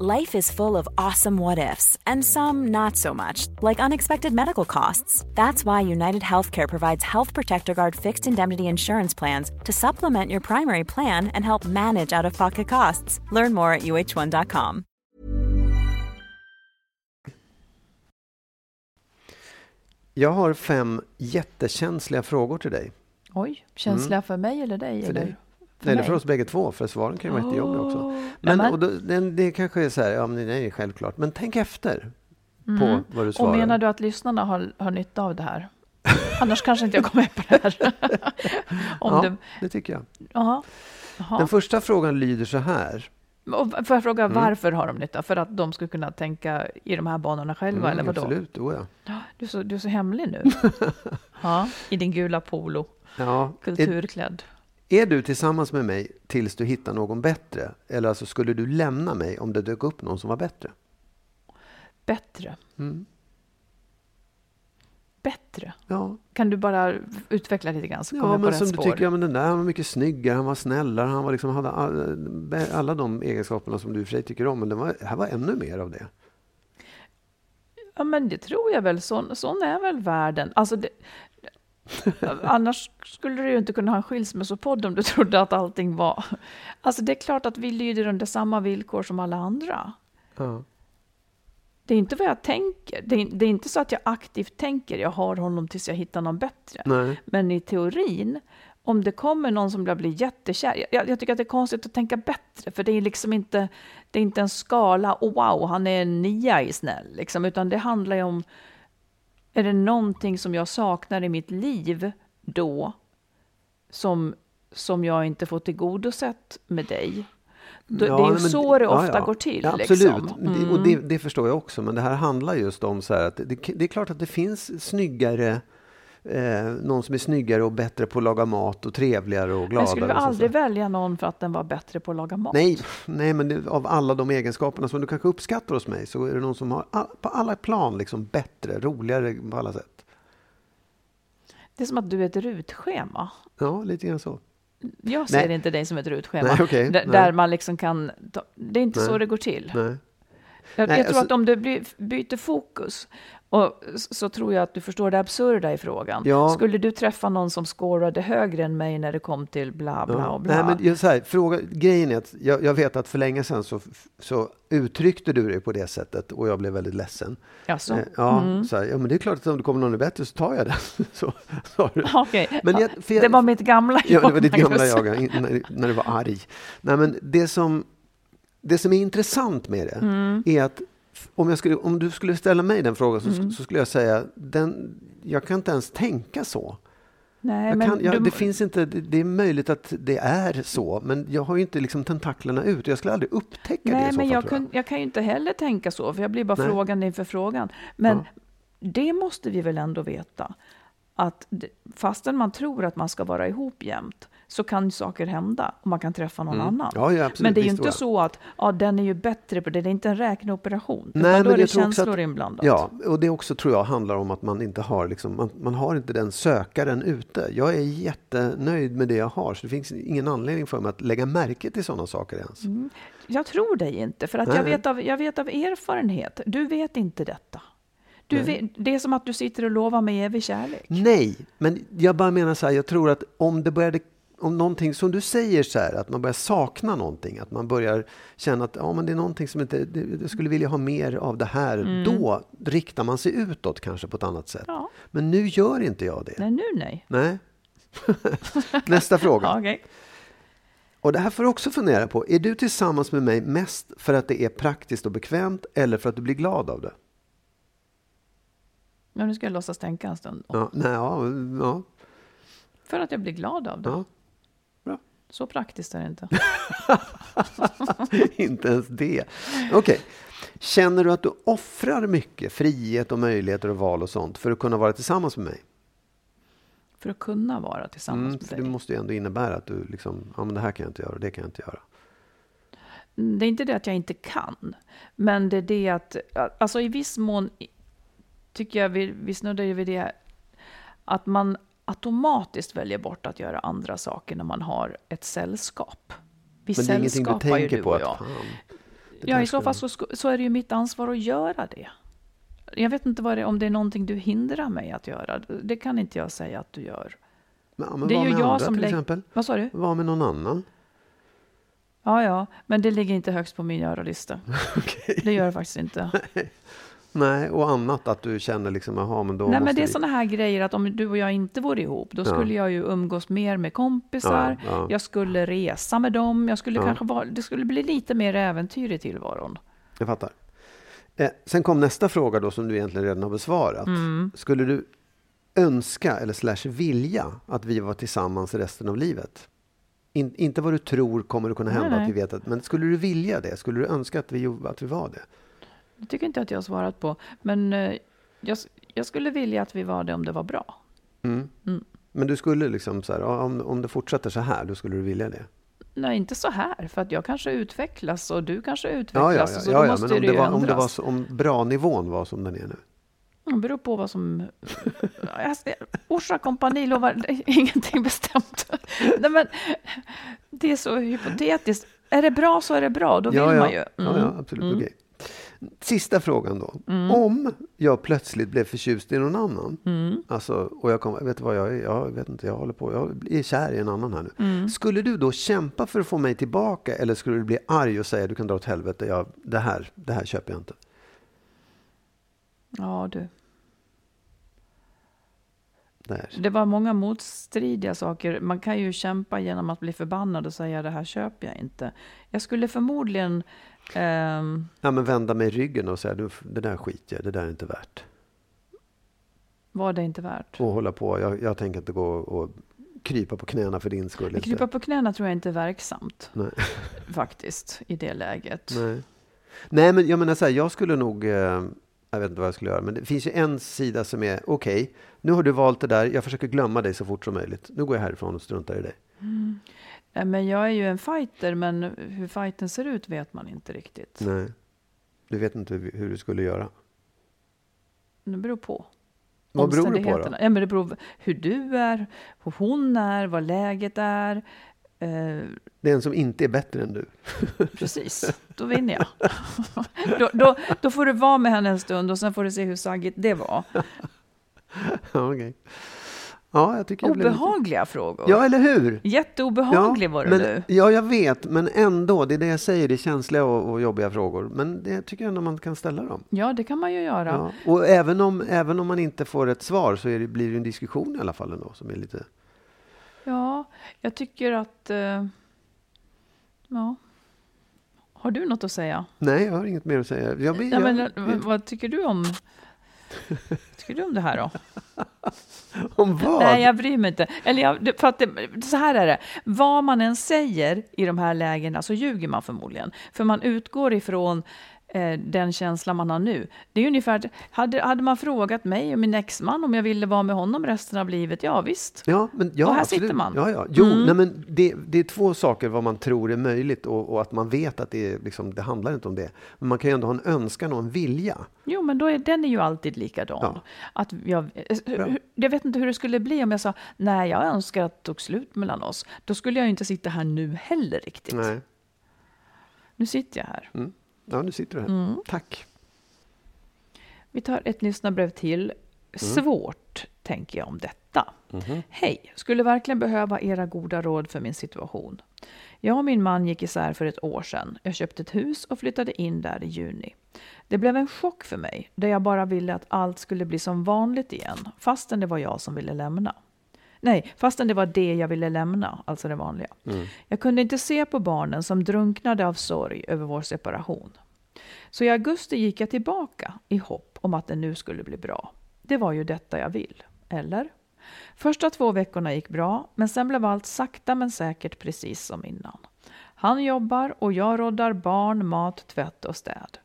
Life is full of awesome what ifs, and some not so much, like unexpected medical costs. That's why United Healthcare provides Health Protector Guard fixed indemnity insurance plans to supplement your primary plan and help manage out of pocket costs. Learn more at uh1.com. Jag har fem jättekänsliga frågor till dig. Oj, känsliga mm. för mig eller dig? För eller? dig. För Eller mig? för oss bägge två, för svaren kan ju vara jättejobbiga också. Men, och då, det, det kanske är så här, ja men det är självklart. Men tänk efter Mm. på vad du svarar. Och menar du att lyssnarna har, har nytta av det här? Annars kanske inte jag kommer med på det här. <laughs> Om ja, det, det tycker jag. Jaha. Jaha. Den första frågan lyder så här. Och får jag fråga Mm. varför har de nytta? För att de skulle kunna tänka i de här banorna själva, eller vadå? Mm, absolut, oh, ja. Du är, så, du är så hemlig nu. <laughs> ja, I din gula polo, Ja, är, kulturklädd. är du tillsammans med mig tills du hittar någon bättre? Eller alltså skulle du lämna mig om det dök upp någon som var bättre? Bättre. Mm. Bättre. Ja, Kan du bara utveckla lite grann så ja på men som du spår? tycker, ja, men den där han var mycket snyggare, han var snällare, han var liksom, hade all, alla de egenskaperna som du i och för sig tycker om. Men det var, här var ännu mer av det. Ja, men det tror jag väl. Sån, sån är väl världen. Alltså det, <laughs> annars skulle du ju inte kunna ha en skilsmässopodd om du trodde att allting var... Alltså det är klart att vi lyder under samma villkor som alla andra. Ja. Det är inte vad jag tänker. Det är, det är inte så att jag aktivt tänker jag har honom tills jag hittar någon bättre. Nej. Men i teorin, om det kommer någon som blir jättekär, jag, jag tycker att det är konstigt att tänka bättre, för det är liksom inte, det är inte en skala, oh wow, han är en nia i snäll, liksom, utan det handlar ju om, är det någonting som jag saknar i mitt liv då, som, som jag inte får tillgodosett med dig? Ja, det är ju men- så det ja, ofta ja. går till. Ja, absolut, Liksom. Det- och det, det förstår jag också. Men det här handlar just om så här att det, det är klart att det finns snyggare Eh, någon som är snyggare och bättre på att laga mat och trevligare och gladare. Men skulle vi aldrig välja någon för att den var bättre på att laga mat? Nej, nej men det, av alla de egenskaperna som du kanske uppskattar hos mig så är det någon som har all, på alla plan liksom bättre, roligare på alla sätt. Det är som att du är ett rutschema. Ja, lite grann så. Jag ser Nej. inte dig som ett rutschema. Nej, okej. där, Nej. man liksom kan... Det är inte så det går till. Nej. Jag, jag tror alltså- att om du byter fokus och, så tror jag att du förstår det absurda i frågan. Ja. Skulle du träffa någon som scorade högre än mig när det kom till bla bla Ja. och bla? Nej, men jag, så här, fråga, grejen är att jag, jag vet att för länge sedan så, så uttryckte du dig på det sättet och jag blev väldigt ledsen. Jaså? Eh, ja, Mm. så här, ja, men det är klart att om det kommer någon bättre så tar jag den. <laughs> så, du. <laughs> Okej, Men ja, jag- jag- det var mitt gamla Ja, det var ditt gamla jag, när, när du var arg. Nej, men det, som, det som är intressant med det Mm. är att om, skulle, om du skulle ställa mig den frågan så, Mm. så skulle jag säga den, jag kan inte ens tänka så. Nej, Jag kan, jag, du, det, finns inte, det, det är möjligt att det är så, men jag har ju inte liksom tentaklerna ut. Jag skulle aldrig upptäcka det i Nej, men fall, jag, jag. kun, jag kan ju inte heller tänka så, för jag blir bara Nej. frågande inför frågan. Men Ja. det måste vi väl ändå veta, att det, fastän man tror att man ska vara ihop jämt, så kan saker hända och man kan träffa någon annan. Mm. Ja, ja, absolut. men det är ju inte så att ja, den är ju bättre på det, det är inte en räkneoperation. Nej, utan då men är det känslor att- inblandat. Ja, och det också tror jag handlar om att man inte har, liksom, man, man har inte den sökaren ute. Jag är jättenöjd med det jag har, så det finns ingen anledning för mig att lägga märke till sådana saker ens. Mm. Jag tror dig inte, för att Nej. jag vet, av, jag vet av erfarenhet, du vet inte detta. Vet, det är som att du sitter och lovar mig evig kärlek. Nej, men jag bara menar så här, jag tror att om det började om någonting som du säger så här, att man börjar sakna någonting, att man börjar känna att ja, men det är någonting som inte, jag skulle vilja ha mer av det här, då riktar man sig utåt kanske på ett annat sätt. Ja. Men nu gör inte jag det. Nej, nu nej. Nej. <laughs> Nästa fråga. <laughs> Ja, okej. Och det här får du också fundera på. Är du tillsammans med mig mest för att det är praktiskt och bekvämt eller för att du blir glad av det? Ja, nu ska jag låtsas tänka en stund. Ja, nej, ja, ja, För att jag blir glad av det. ja. Så praktiskt är det inte. <laughs> Inte ens det. Okej. Känner du att du offrar mycket frihet och möjligheter och val och sånt för att kunna vara tillsammans med mig? För att kunna vara tillsammans Mm, med dig. det måste ju ändå innebära att du liksom, ja men det här kan jag inte göra, det kan jag inte göra. Mm, Det är inte det att jag inte kan, men det är det att, alltså i viss mån tycker jag vi, vi snuddar ju vid det, att man automatiskt väljer bort att göra andra saker när man har ett sällskap. Vi Men det är ingenting du tänker du på att fan, det Ja, i så fall så, så är det ju mitt ansvar att göra det. Jag vet inte vad det, om det är någonting du hindrar mig att göra. Det kan inte jag säga att du gör. Ja, men det är ju jag andra som till exempel? Vad sa du? Vad med någon annan? Ja, ja, men det ligger inte högst på min göralista. <laughs> Okej. Det gör det faktiskt inte. Nej, och annat att du känner liksom, jaha, men då Nej, måste men det är vi... sådana här grejer att om du och jag inte vore ihop, då Ja. skulle jag ju umgås mer med kompisar, Ja, ja. jag skulle resa med dem, jag skulle Ja. kanske vara, det skulle bli lite mer äventyr i tillvaron. Jag fattar. Eh, sen kom nästa fråga då som du egentligen redan har besvarat. Mm. Skulle du önska eller slash vilja att vi var tillsammans resten av livet? In, inte vad du tror kommer att kunna Nej, hända, nej. att vi vet att, men skulle du vilja det? Skulle du önska att vi, att vi var det? Det tycker inte att jag har svarat på, men eh, jag, jag skulle vilja att vi var det om det var bra. Mm. Mm. Men du skulle liksom så här, ja, om, om det fortsätter så här, då skulle du vilja det? Nej, inte så här, för att jag kanske utvecklas och du kanske Ja, utvecklas, ja, och ja, så ja, ja måste men om det var, om det var så, om bra-nivån var som den är nu? Det beror på vad som... <laughs> Orsa kompani lovar ingenting bestämt. <laughs> Nej, men det är så hypotetiskt. Är det bra så är det bra, då vill ja, ja. man ju. Ja, Mm. ja, absolut. Okej. Sista frågan då. Mm. Om jag plötsligt blev förtjust i någon annan, Mm. alltså, och jag kom, vet du vad jag är? Jag vet inte, jag håller på, jag är kär i en annan här nu. Mm. Skulle du då kämpa för att få mig tillbaka eller skulle du bli arg och säga du kan dra åt helvete, jag, det, här, det här köper jag inte? Ja, du. Där. Det var många motstridiga saker. Man kan ju kämpa genom att bli förbannad och säga det här köper jag inte. Jag skulle förmodligen... ehm, Ja, men vända mig i ryggen och säga du, det där skiter jag det där är inte värt. var det inte värt. Och hålla på, jag, jag tänker inte gå och krypa på knäna för din skull. Krypa på knäna tror jag inte är verksamt, Nej. <laughs> faktiskt, i det läget. Nej. Nej, men jag menar så här, jag skulle nog, eh, jag vet inte vad jag skulle göra, men det finns ju en sida som är okej, nu har du valt det där, jag försöker glömma dig så fort som möjligt. Nu går jag härifrån och struntar i dig. Eh, Men jag är ju en fighter, men hur fighten ser ut vet man inte riktigt. Nej. Du vet inte hur, du skulle göra. Det beror på. Vad beror det på då? Ja, men det beror hur du är, hur hon är, vad läget är. Eh, Det är en som inte är bättre än du. <laughs> precis, då vinner jag. då, då, då får du vara med henne en stund och sen får du se hur saggigt det var. Ja, <laughs> okej. Ja, jag tycker blev lite... Obehagliga frågor. Ja, eller hur? Jätteobehaglig var du men, nu. Ja, jag vet, men ändå, det är det jag säger, det är känsliga och, och jobbiga frågor. Men det tycker jag ändå man kan ställa dem. Ja, det kan man ju göra. Ja. Och även om, även om man inte får ett svar så det, blir det en diskussion i alla fall ändå som är lite... Ja, jag tycker att... Eh, ja. Har du något att säga? Nej, jag har inget mer att säga. Jag blir, Ja, men, jag, eh, vad tycker du om... tycker du om det här då? <laughs> om vad? Nej, jag bryr mig inte. Eller jag, för att det, så här är det. Vad man än säger i de här lägena så ljuger man förmodligen. För man utgår ifrån eh, den känsla man har nu. Det är ungefär, hade, hade man frågat mig och min exman om jag ville vara med honom resten av livet, ja visst. Ja, men, ja, Och här absolut. sitter man. Ja, ja. Jo, Mm. nej, men det, det är två saker vad man tror är möjligt och, och att man vet att det, är, liksom, det handlar inte om det. Men man kan ju ändå ha en önskan och en vilja. Jo, men då är, den är ju alltid likadan. Ja. Att jag, eh, hur- jag vet inte hur det skulle bli om jag sa nej, jag önskar att det tog slut mellan oss. Då skulle jag ju inte sitta här nu heller riktigt. Nej. Nu sitter jag här. Mm. Ja, nu sitter du här. Mm. Tack. Vi tar ett lyssnarbrev till. Svårt, tänker jag om detta. Hej, skulle verkligen behöva era goda råd för min situation. Jag och min man gick isär för ett år sedan. Jag köpte ett hus och flyttade in där i juni. Det blev en chock för mig, där jag bara ville att allt skulle bli som vanligt igen, fastän det var jag som ville lämna. Nej, fastän det var det jag ville lämna, alltså det vanliga. Jag kunde inte se på barnen som drunknade av sorg över vår separation. Så i augusti gick jag tillbaka i hopp om att det nu skulle bli bra. Det var ju detta jag vill, eller? Första två veckorna gick bra, men sen blev allt sakta men säkert precis som innan. Han jobbar och jag roddar barn, mat, tvätt och städ.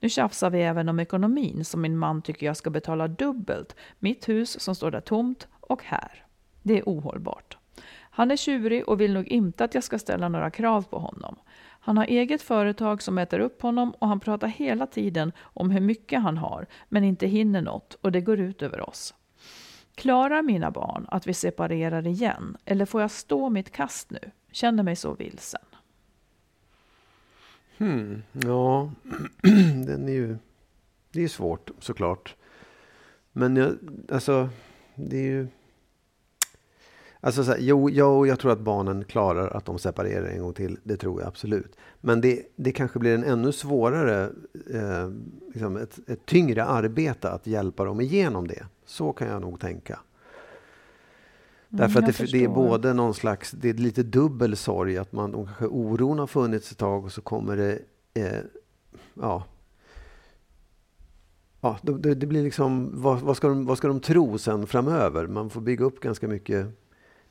Nu tjafsar vi även om ekonomin som min man tycker jag ska betala dubbelt. Mitt hus som står där tomt och här. Det är ohållbart. Han är tjurig och vill nog inte att jag ska ställa några krav på honom. Han har eget företag som äter upp honom och han pratar hela tiden om hur mycket han har men inte hinner något och det går ut över oss. Klarar mina barn att vi separerar igen eller får jag stå mitt kast nu? Känner mig så vilsen. Hmm. Ja, <clears throat> den är ju... Det är ju svårt såklart. Men jag, alltså, det är ju... Alltså så här, jo, jo, jag tror att barnen klarar att de separerar en gång till. Det tror jag absolut. Men det, det kanske blir en ännu svårare, eh, liksom ett, ett tyngre arbete att hjälpa dem igenom det. Så kan jag nog tänka. Därför Mm, att det, det är både någon slags, det är lite dubbel sorg att man, kanske oron har funnits ett tag och så kommer det, eh, ja. Ja, det, det det blir liksom, vad, vad, ska de, vad ska de tro sen framöver? Man får bygga upp ganska mycket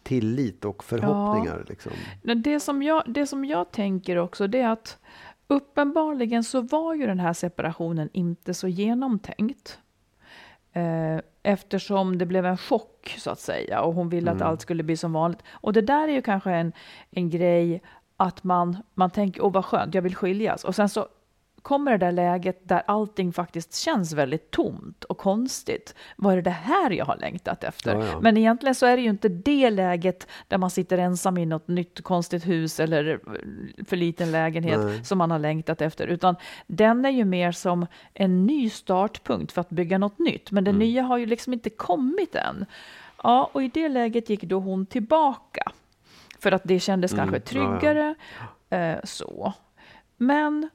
tillit och förhoppningar. Liksom. Men Det som, jag, det som jag tänker också det är att uppenbarligen så var ju den här separationen inte så genomtänkt. Eh, eftersom det blev en chock så att säga och hon ville att allt skulle bli som vanligt. Och det där är ju kanske en, en grej att man, man tänker, åh vad skönt, jag vill skiljas. Och sen så kommer det där läget där allting faktiskt känns väldigt tomt och konstigt. Vad är det det här jag har längtat efter? Ja, ja. Men egentligen så är det ju inte det läget där man sitter ensam i något nytt konstigt hus eller för liten lägenhet Nej. som man har längtat efter, utan den är ju mer som en ny startpunkt för att bygga något nytt. Men det Mm. nya har ju liksom inte kommit än. Ja, och i det läget gick då hon tillbaka. För att det kändes kanske Mm. Ja, ja. tryggare. Eh, så. Men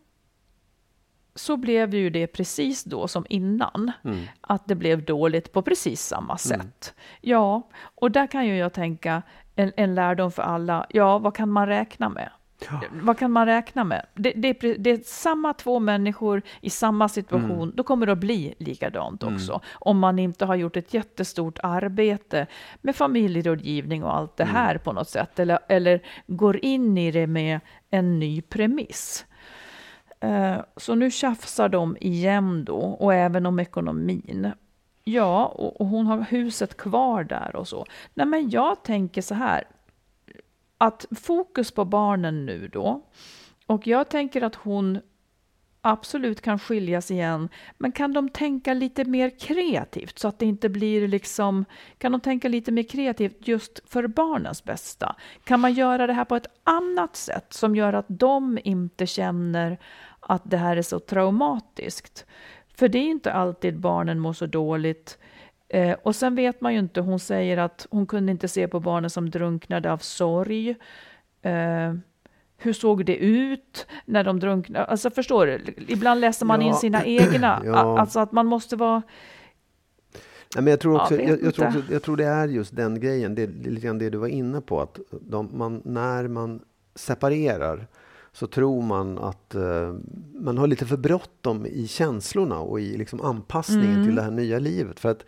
så blev ju det precis då som innan. Mm. Att det blev dåligt på precis samma sätt. Ja, och där kan ju jag tänka en, en lärdom för alla. Ja, vad kan man räkna med? Vad kan man räkna med? Det, det, det är samma två människor i samma situation, då kommer det att bli likadant också. Om man inte har gjort ett jättestort arbete med familjerådgivning och allt det här på något sätt. Eller, eller går in i det med en ny premiss. Eh, så nu tjafsar de igen då, och även om ekonomin. Ja, och, och hon har huset kvar där och så. Nej, men jag tänker så här, att fokus på barnen nu då, och jag tänker att hon absolut kan skiljas igen, men kan de tänka lite mer kreativt så att det inte blir liksom, kan de tänka lite mer kreativt just för barnens bästa? Kan man göra det här på ett annat sätt som gör att de inte känner att det här är så traumatiskt? För det är inte alltid barnen mår så dåligt. Eh, och sen vet man ju inte, hon säger att hon kunde inte se på barnen som drunknade av sorg. Eh, hur såg det ut när de drunknade? Alltså förstår du? Ibland läser man Ja. in sina <clears throat> egna. Ja. Alltså att man måste vara... Nej, men jag, tror Ja, också, vet jag, jag, tror också, jag tror det är just den grejen, det är lite grann det du var inne på. Att de, man, när man separerar så tror man att eh, man har lite för bråttom i känslorna och i liksom anpassningen Mm. till det här nya livet. För att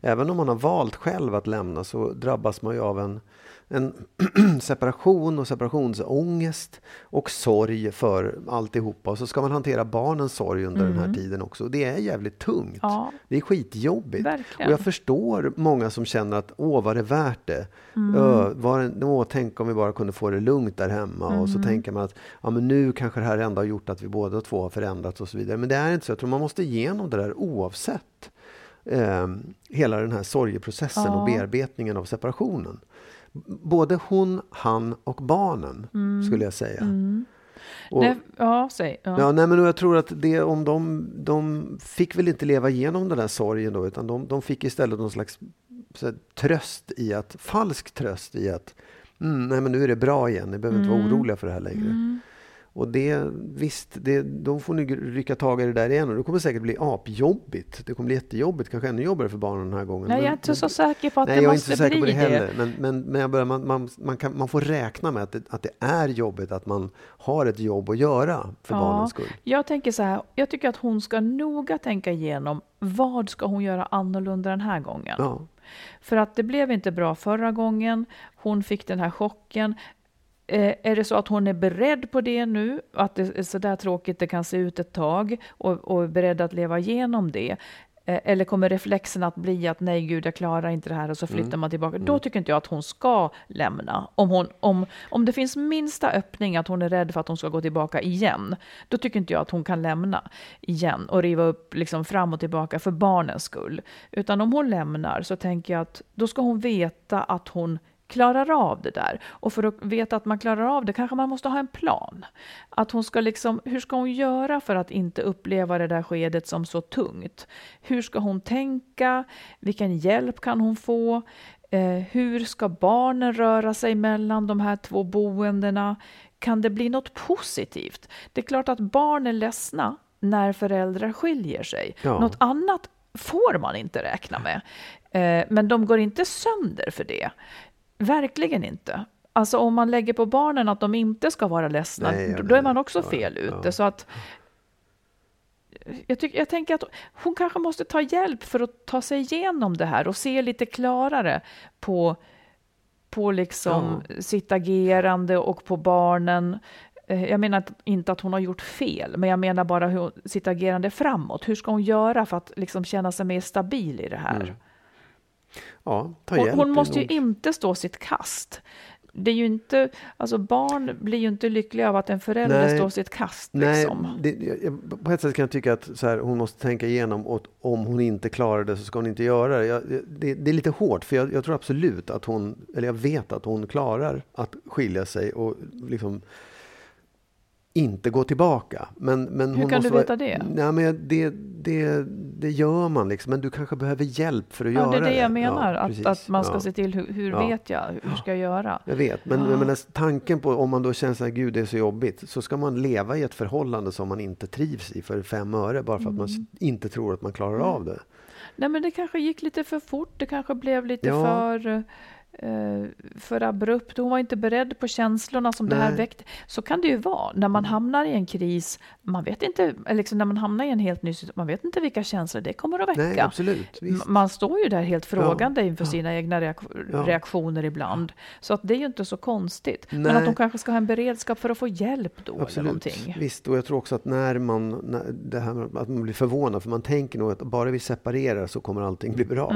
även om man har valt själv att lämna så drabbas man ju av en, en <clears throat> separation och separationsångest och sorg för alltihopa. Och så ska man hantera barnens sorg under den här tiden också. Och det är jävligt tungt. Mm. Ja. Det är skitjobbigt. Verkligen. Och jag förstår många som känner att åh, var det värt det? Mm. Ö, var åh, tänk om vi bara kunde få det lugnt där hemma. Och Mm. så tänker man att ja, men nu kanske det här ändå har gjort att vi båda två har förändrats och så vidare. Men det är inte så. Jag tror man måste igenom det där oavsett eh, hela den här sorgeprocessen och Ja. bearbetningen av separationen. Både hon, han och barnen, skulle jag säga. Och- Nej, ja, säg. Ja. Ja, nej, men jag tror att det, om de, de fick väl inte leva igenom den där sorgen då, utan de, de fick istället någon slags här, tröst i att, falsk tröst i att mm, nej, men nu är det bra igen, ni behöver inte vara oroliga för det här längre. Och det, visst, det, de får nu rycka tag i det där igen och det kommer säkert bli apjobbigt. Det kommer bli jättejobbigt, kanske ännu jobbigare för barnen den här gången. Nej, jag är Men- inte så säker på att Nej, det jag är måste inte så säker bli på det det. heller. Men, men, men jag börjar, man, man, man, kan, man får räkna med att det, att det är jobbigt att man har ett jobb att göra för barnens skull. Jag tänker så här, jag tycker att hon ska noga tänka igenom vad ska hon göra annorlunda den här gången? Ja. För att det blev inte bra förra gången. Hon fick den här chocken. Eh, är det så att hon är beredd på det nu, att det är så där tråkigt det kan se ut ett tag och, och är beredd att leva igenom det? Eh, eller kommer reflexen att bli att nej gud, jag klarar inte det här och så flyttar man tillbaka. Då tycker inte jag att hon ska lämna. Om, hon, om, om det finns minsta öppning att hon är rädd för att hon ska gå tillbaka igen, då tycker inte jag att hon kan lämna igen och riva upp liksom fram och tillbaka för barnens skull. Utan om hon lämnar så tänker jag att då ska hon veta att hon klarar av det där. Och för att veta att man klarar av det kanske man måste ha en plan. Att hon ska liksom, hur ska hon göra för att inte uppleva det där skedet som så tungt? Hur ska hon tänka? Vilken hjälp kan hon få? Eh, hur ska barnen röra sig mellan de här två boendena? Kan det bli något positivt? Det är klart att barn är ledsna när föräldrar skiljer sig. Ja. Något annat får man inte räkna med. Eh, men de går inte sönder för det. Verkligen inte. Alltså om man lägger på barnen att de inte ska vara ledsna, Nej, ja, då är man också ja, fel ja. ute. Så att, jag, tycker, jag tänker att hon kanske måste ta hjälp för att ta sig igenom det här och se lite klarare på, på liksom sitt agerande och på barnen. Eh, Jag menar inte att hon har gjort fel, men jag menar bara hur, sitt agerande framåt. Hur ska hon göra för att liksom känna sig mer stabil i det här? Mm. Ja, ta Hon, hon måste ju inte stå sitt kast. Det är ju inte, alltså barn blir ju inte lyckliga av att en förälder Nej. står sitt kast. Nej, Liksom. det, jag- jag, på ett sätt kan jag tycka att här, hon måste tänka igenom och om hon inte klarar det så ska hon inte göra det. Jag- det, det är lite hårt för jag, jag tror absolut att hon, eller jag vet att hon klarar att skilja sig och liksom inte gå tillbaka. Men, men Hur kan du vara- veta det? Nej, men det, det, det gör man liksom, men du kanske behöver hjälp för att Ja, göra det det. är det jag menar, Ja, att, att man ska Ja. se till hur, hur vet jag, hur ska jag göra? Jag vet, men Ja. menar, tanken på om man då känner att gud det är så jobbigt, så ska man leva i ett förhållande som man inte trivs i för fem öre, bara för att man Mm. inte tror att man klarar av det. Nej, men det kanske gick lite för fort, det kanske blev lite för, för abrupt. Hon var inte beredd på känslorna som det här Nej. väckte. Så kan det ju vara när man hamnar i en kris. Man vet inte, eller liksom när man hamnar i en helt ny man vet inte vilka känslor det kommer att väcka. Nej, absolut. Visst. Man står ju där helt frågande inför ja. sina egna reak- Ja. reaktioner ibland. Så att det är ju inte så konstigt. Men Nej. att de kanske ska ha en beredskap för att få hjälp då eller Absolut. någonting. Visst, och jag tror också att när man, när det här att man blir förvånad, för man tänker nog att bara vi separerar så kommer allting bli bra.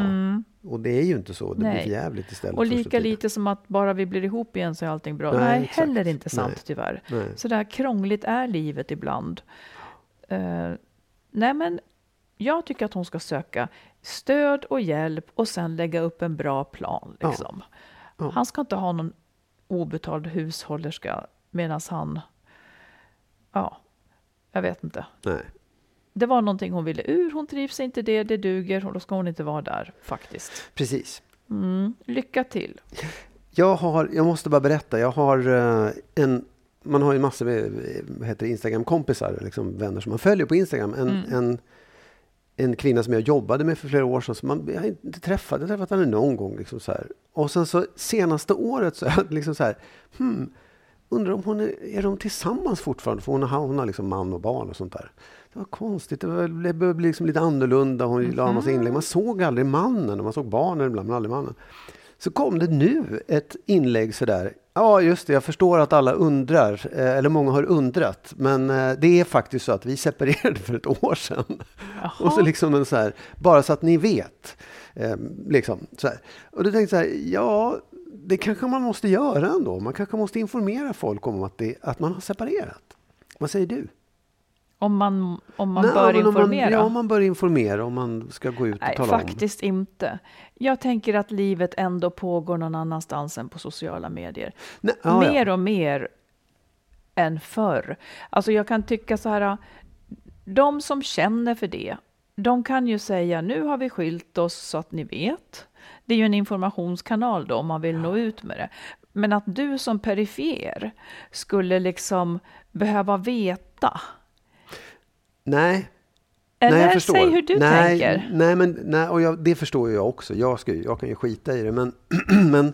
Och det är ju inte så, det. Nej. blir för jävligt istället. Och lika lite som att bara vi blir ihop igen så är allting bra. Nej, Nej, exakt. heller inte sant Nej. tyvärr. Nej. Så där krångligt är livet ibland. Eh, nej men jag tycker att hon ska söka stöd och hjälp och sen lägga upp en bra plan. Ja. Liksom. Ja. Han ska inte ha någon obetald hushållerska medan han... Ja, jag vet inte. Nej. Det var någonting hon ville ur, hon trivs inte det, det duger och då ska hon inte vara där faktiskt. Precis. Mm. Lycka till! Jag, har, jag måste bara berätta, jag har eh, en man har ju massor med heter Instagram-kompisar, liksom vänner som man följer på Instagram. En, Mm. en, en kvinna som jag jobbade med för flera år sedan, som man, jag har inte träffat, jag har träffat henne någon gång. Liksom så här. Och sen så senaste året så jag liksom så här, hmm, undrar om hon är, är de tillsammans fortfarande? För hon har, hon har liksom man och barn och sånt där. Det var konstigt, det, var, det bli liksom lite annorlunda. Hon la en massa inlägg. Man såg aldrig mannen, man såg barnen ibland, men aldrig mannen. Så kom det nu ett inlägg sådär. Ja, just det, jag förstår att alla undrar, eh, eller många har undrat, men eh, det är faktiskt så att vi separerade <laughs> för ett år sedan. Och så liksom en så här, bara så att ni vet. Eh, liksom, så här. Och då tänkte jag så här, ja, det kanske man måste göra ändå. Man kanske måste informera folk om att, det, att man har separerat. Vad säger du? Om man, om man Nej, bör om informera? Man, ja, man bör informera om man ska gå ut och Nej, tala om. faktiskt inte. Jag tänker att livet ändå pågår någon annanstans än på sociala medier. Nej, ja, ja. mer och mer än förr. Alltså jag kan tycka så här, de som känner för det, de kan ju säga nu har vi skilt oss så att ni vet. Det är ju en informationskanal då om man vill nå ut med det. Men att du som perifer skulle liksom behöva veta. Nej, Eller nej, jag förstår. säg hur du nej, tänker. Nej, men, nej, och jag, det förstår ju jag också. Jag, ska, jag kan ju skita i det. Men, <clears throat> men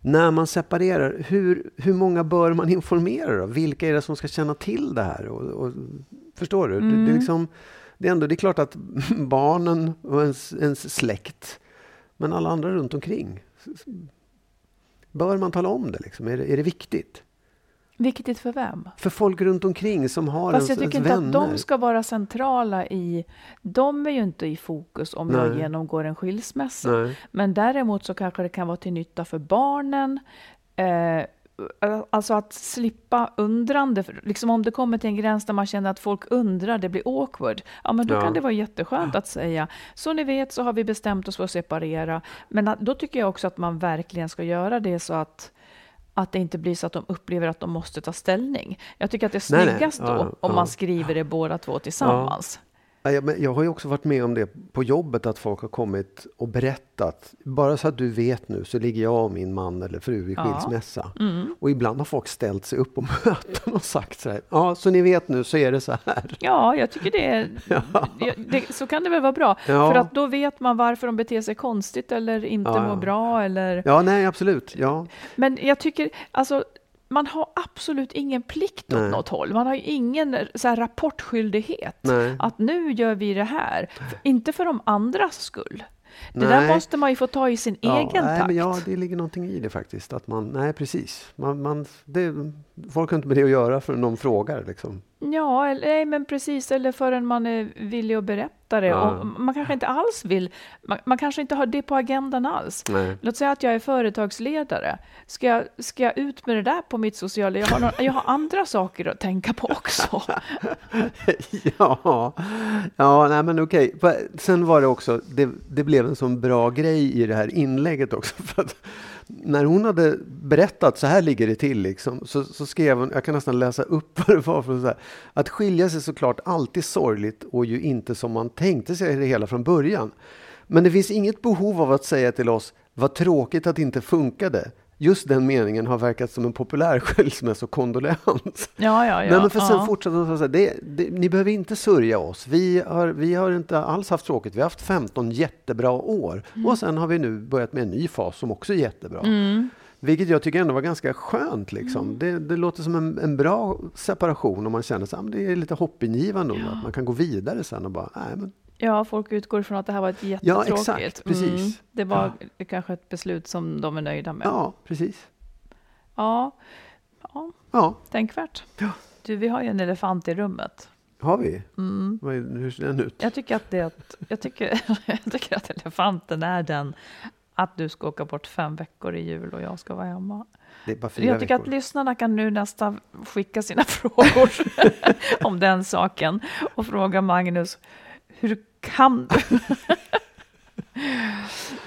när man separerar, hur, hur många bör man informera då? Vilka är det som ska känna till det här? Och, och, förstår du? Det, det, Mm. är liksom, det, är ändå, det är klart att <laughs> barnen och ens, ens släkt, men alla andra runt omkring. Bör man tala om det? Liksom? Är, det är det viktigt? Viktigt för vem? För folk runt omkring som har Fast ens, jag tycker ens inte vänner. att de ska vara centrala i... De är ju inte i fokus om jag Nej. genomgår en skilsmässa. Nej. Men däremot så kanske det kan vara till nytta för barnen. Eh, alltså att slippa undrande, liksom om det kommer till en gräns där man känner att folk undrar, det blir awkward, ja men då Ja. kan det vara jätteskönt att säga, så ni vet så har vi bestämt oss för att separera, men då tycker jag också att man verkligen ska göra det så att att det inte blir så att de upplever att de måste ta ställning. Jag tycker att det är Nej, nej. snyggast då Ja, om ja. man skriver det båda två tillsammans. Ja, jag, har ju också varit med om det på jobbet att folk har kommit och berättat. Bara så att du vet nu så ligger jag och min man eller fru i Ja. Mm. skilsmässa. Och ibland har folk ställt sig upp på möten och sagt så här. Ja, så ni vet nu så är det så här. Ja, jag tycker det, är, <laughs> det, det Så kan det väl vara bra. Ja. För att då vet man varför de beter sig konstigt eller inte Ja, ja. mår bra. Eller... Ja, nej, absolut. Ja, Men jag tycker, alltså, man har absolut ingen plikt åt Nej. något håll. Man har ju ingen så här, rapportskyldighet. Nej. Att nu gör vi det här. För, inte för de andras skull. Det Nej. där måste man ju få ta i sin ja, egen nej, takt. men ja, det ligger någonting i det faktiskt. Att man, nej, precis. Man, man, det, folk har inte med det att göra förrän någon frågar. Liksom. Ja, eller, nej, men precis. Eller förrän man är villig att berätta det. Ja. Och man kanske inte alls vill. Man, man kanske inte har det på agendan alls. Nej. Låt säga att jag är företagsledare. Ska jag, ska jag ut med det där på mitt sociala... Jag har, någon, jag har andra saker att tänka på också. <laughs> ja, ja nej men okej. Sen var det också, det, det blev en sån bra grej i det här inlägget också. <laughs> För att när hon hade berättat, så här ligger det till, liksom, så, så skrev hon, jag kan nästan läsa upp <laughs> vad det var för så här, Att skilja sig såklart alltid sorgligt och ju inte som man tänkte sig det hela från början. Men det finns inget behov av att säga till oss, vad tråkigt att det inte funkade. Just den meningen har verkat som en populär skilsmässokondolens. Ja, ja, ja. Nej, men för sen ja. fortsatte hon så här, det, det, ni behöver inte sörja oss. Vi har, vi har inte alls haft tråkigt. Vi har haft 15 jättebra år. Mm. Och sen har vi nu börjat med en ny fas som också är jättebra. Vilket jag tycker ändå var ganska skönt. Liksom. Mm. Det, det låter som en, en bra separation om man känner att det är lite hoppingivande. och Att man kan gå vidare sen och bara, nej men Ja, folk utgår ifrån att det här var ett jättetråkigt. exakt, precis. Mm, det var kanske ett beslut som de är nöjda med. ja, precis. Ja, ja Ja, tänkvärt. Du, vi har ju en elefant i rummet. har vi. Mm. Hur ser den ut? Jag tycker att, det, jag, tycker, <laughs> jag tycker att elefanten är den att du ska åka bort fem veckor i jul och jag ska vara hemma. Det är bara fyra Jag tycker veckor. att lyssnarna kan nu nästan skicka sina <laughs> frågor <laughs> om den saken och fråga Magnus, hur kan du? <laughs>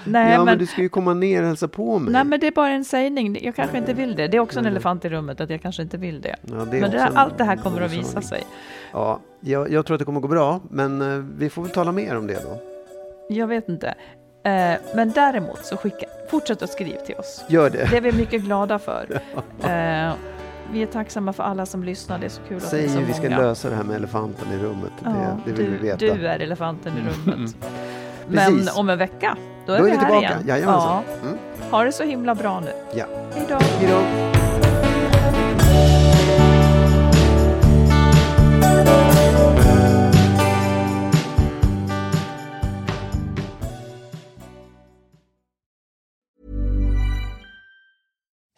nej, ja, men, men, du ska ju komma ner och hälsa på mig. nej, men det är bara en sägning. Jag kanske inte vill det. Det är också en elefant i rummet, att jag kanske inte vill det. Ja, det men det där, allt det här kommer att visa sig. Ja, jag, jag tror att det kommer gå bra, men eh, vi får väl tala mer om det då. Jag vet inte. Eh, men däremot så skicka, fortsätt att skriva till oss. Gör det. Det är vi mycket glada för. <laughs> Eh, vi är tacksamma för alla som lyssnar. Det är så kul att det Säg är så hur vi ska många. lösa det här med elefanten i rummet. Ja, det, det vill du, vi veta. du är elefanten i rummet. Men Precis. om en vecka, då är Då vi är vi här tillbaka. igen. Jajamensan. Mm. Ha det så himla bra nu. Ja. Hej då.